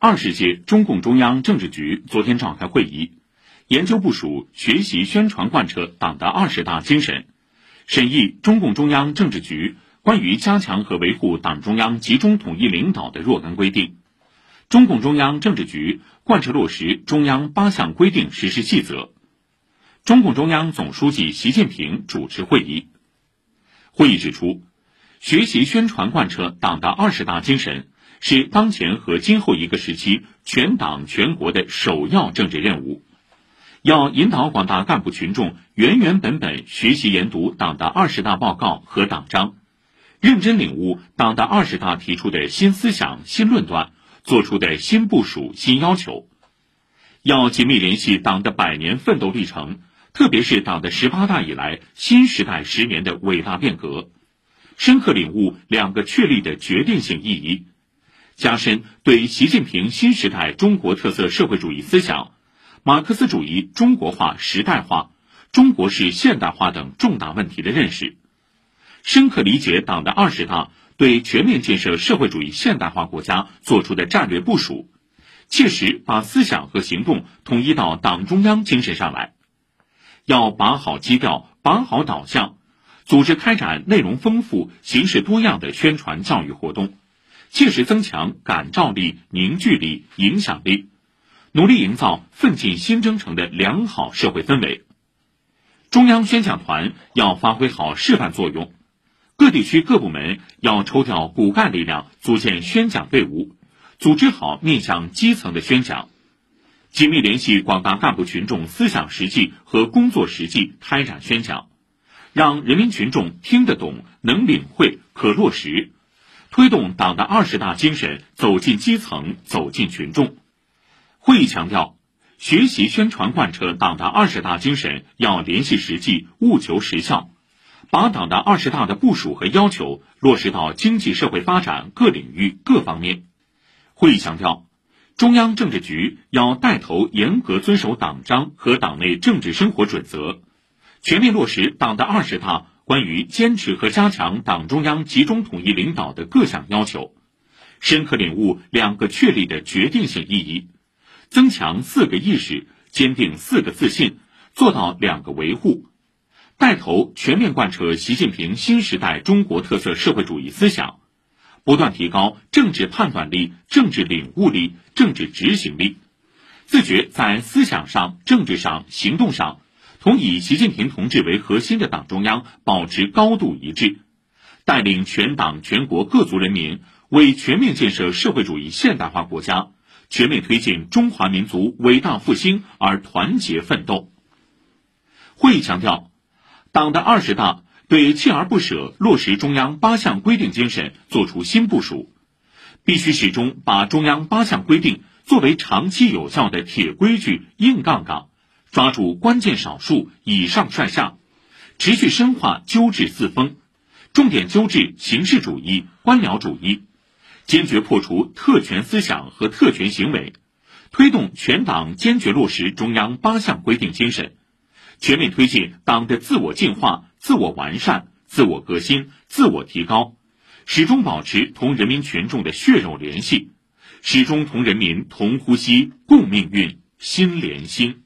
二十届中共中央政治局昨天召开会议，研究部署学习宣传贯彻党的二十大精神，审议中共中央政治局关于加强和维护党中央集中统一领导的若干规定，中共中央政治局贯彻落实中央八项规定实施细则。中共中央总书记习近平主持会议。会议指出，学习宣传贯彻党的二十大精神是当前和今后一个时期全党全国的首要政治任务。要引导广大干部群众原原本本学习研读党的二十大报告和党章，认真领悟党的二十大提出的新思想、新论断，作出的新部署、新要求。要紧密联系党的百年奋斗历程。特别是党的十八大以来新时代十年的伟大变革，深刻领悟两个确立的决定性意义，加深对习近平新时代中国特色社会主义思想、马克思主义中国化时代化、中国式现代化等重大问题的认识，深刻理解党的二十大对全面建设社会主义现代化国家作出的战略部署，切实把思想和行动统一到党中央精神上来。要把好基调，把好导向，组织开展内容丰富、形式多样的宣传教育活动，切实增强感召力、凝聚力、影响力，努力营造奋进新征程的良好社会氛围。中央宣讲团要发挥好示范作用，各地区各部门要抽调骨干力量组建宣讲队伍，组织好面向基层的宣讲。紧密联系广大干部群众思想实际和工作实际，开展宣讲，让人民群众听得懂、能领会、可落实，推动党的二十大精神走进基层、走进群众。会议强调，学习宣传贯彻党的二十大精神要联系实际、务求实效，把党的二十大的部署和要求落实到经济社会发展各领域各方面。会议强调。中央政治局要带头严格遵守党章和党内政治生活准则，全面落实党的二十大关于坚持和加强党中央集中统一领导的各项要求，深刻领悟两个确立的决定性意义，增强四个意识，坚定四个自信，做到两个维护，带头全面贯彻习近平新时代中国特色社会主义思想。不断提高政治判断力、政治领悟力、政治执行力，自觉在思想上、政治上、行动上，同以习近平同志为核心的党中央保持高度一致，带领全党全国各族人民为全面建设社会主义现代化国家、全面推进中华民族伟大复兴而团结奋斗。会议强调，党的二十大。对锲而不舍落实中央八项规定精神作出新部署，必须始终把中央八项规定作为长期有效的铁规矩、硬杠杠，抓住关键少数，以上率下，持续深化纠治四风，重点纠治形式主义、官僚主义，坚决破除特权思想和特权行为，推动全党坚决落实中央八项规定精神，全面推进党的自我进化。自我完善、自我革新、自我提高，始终保持同人民群众的血肉联系，始终同人民同呼吸、共命运、心连心。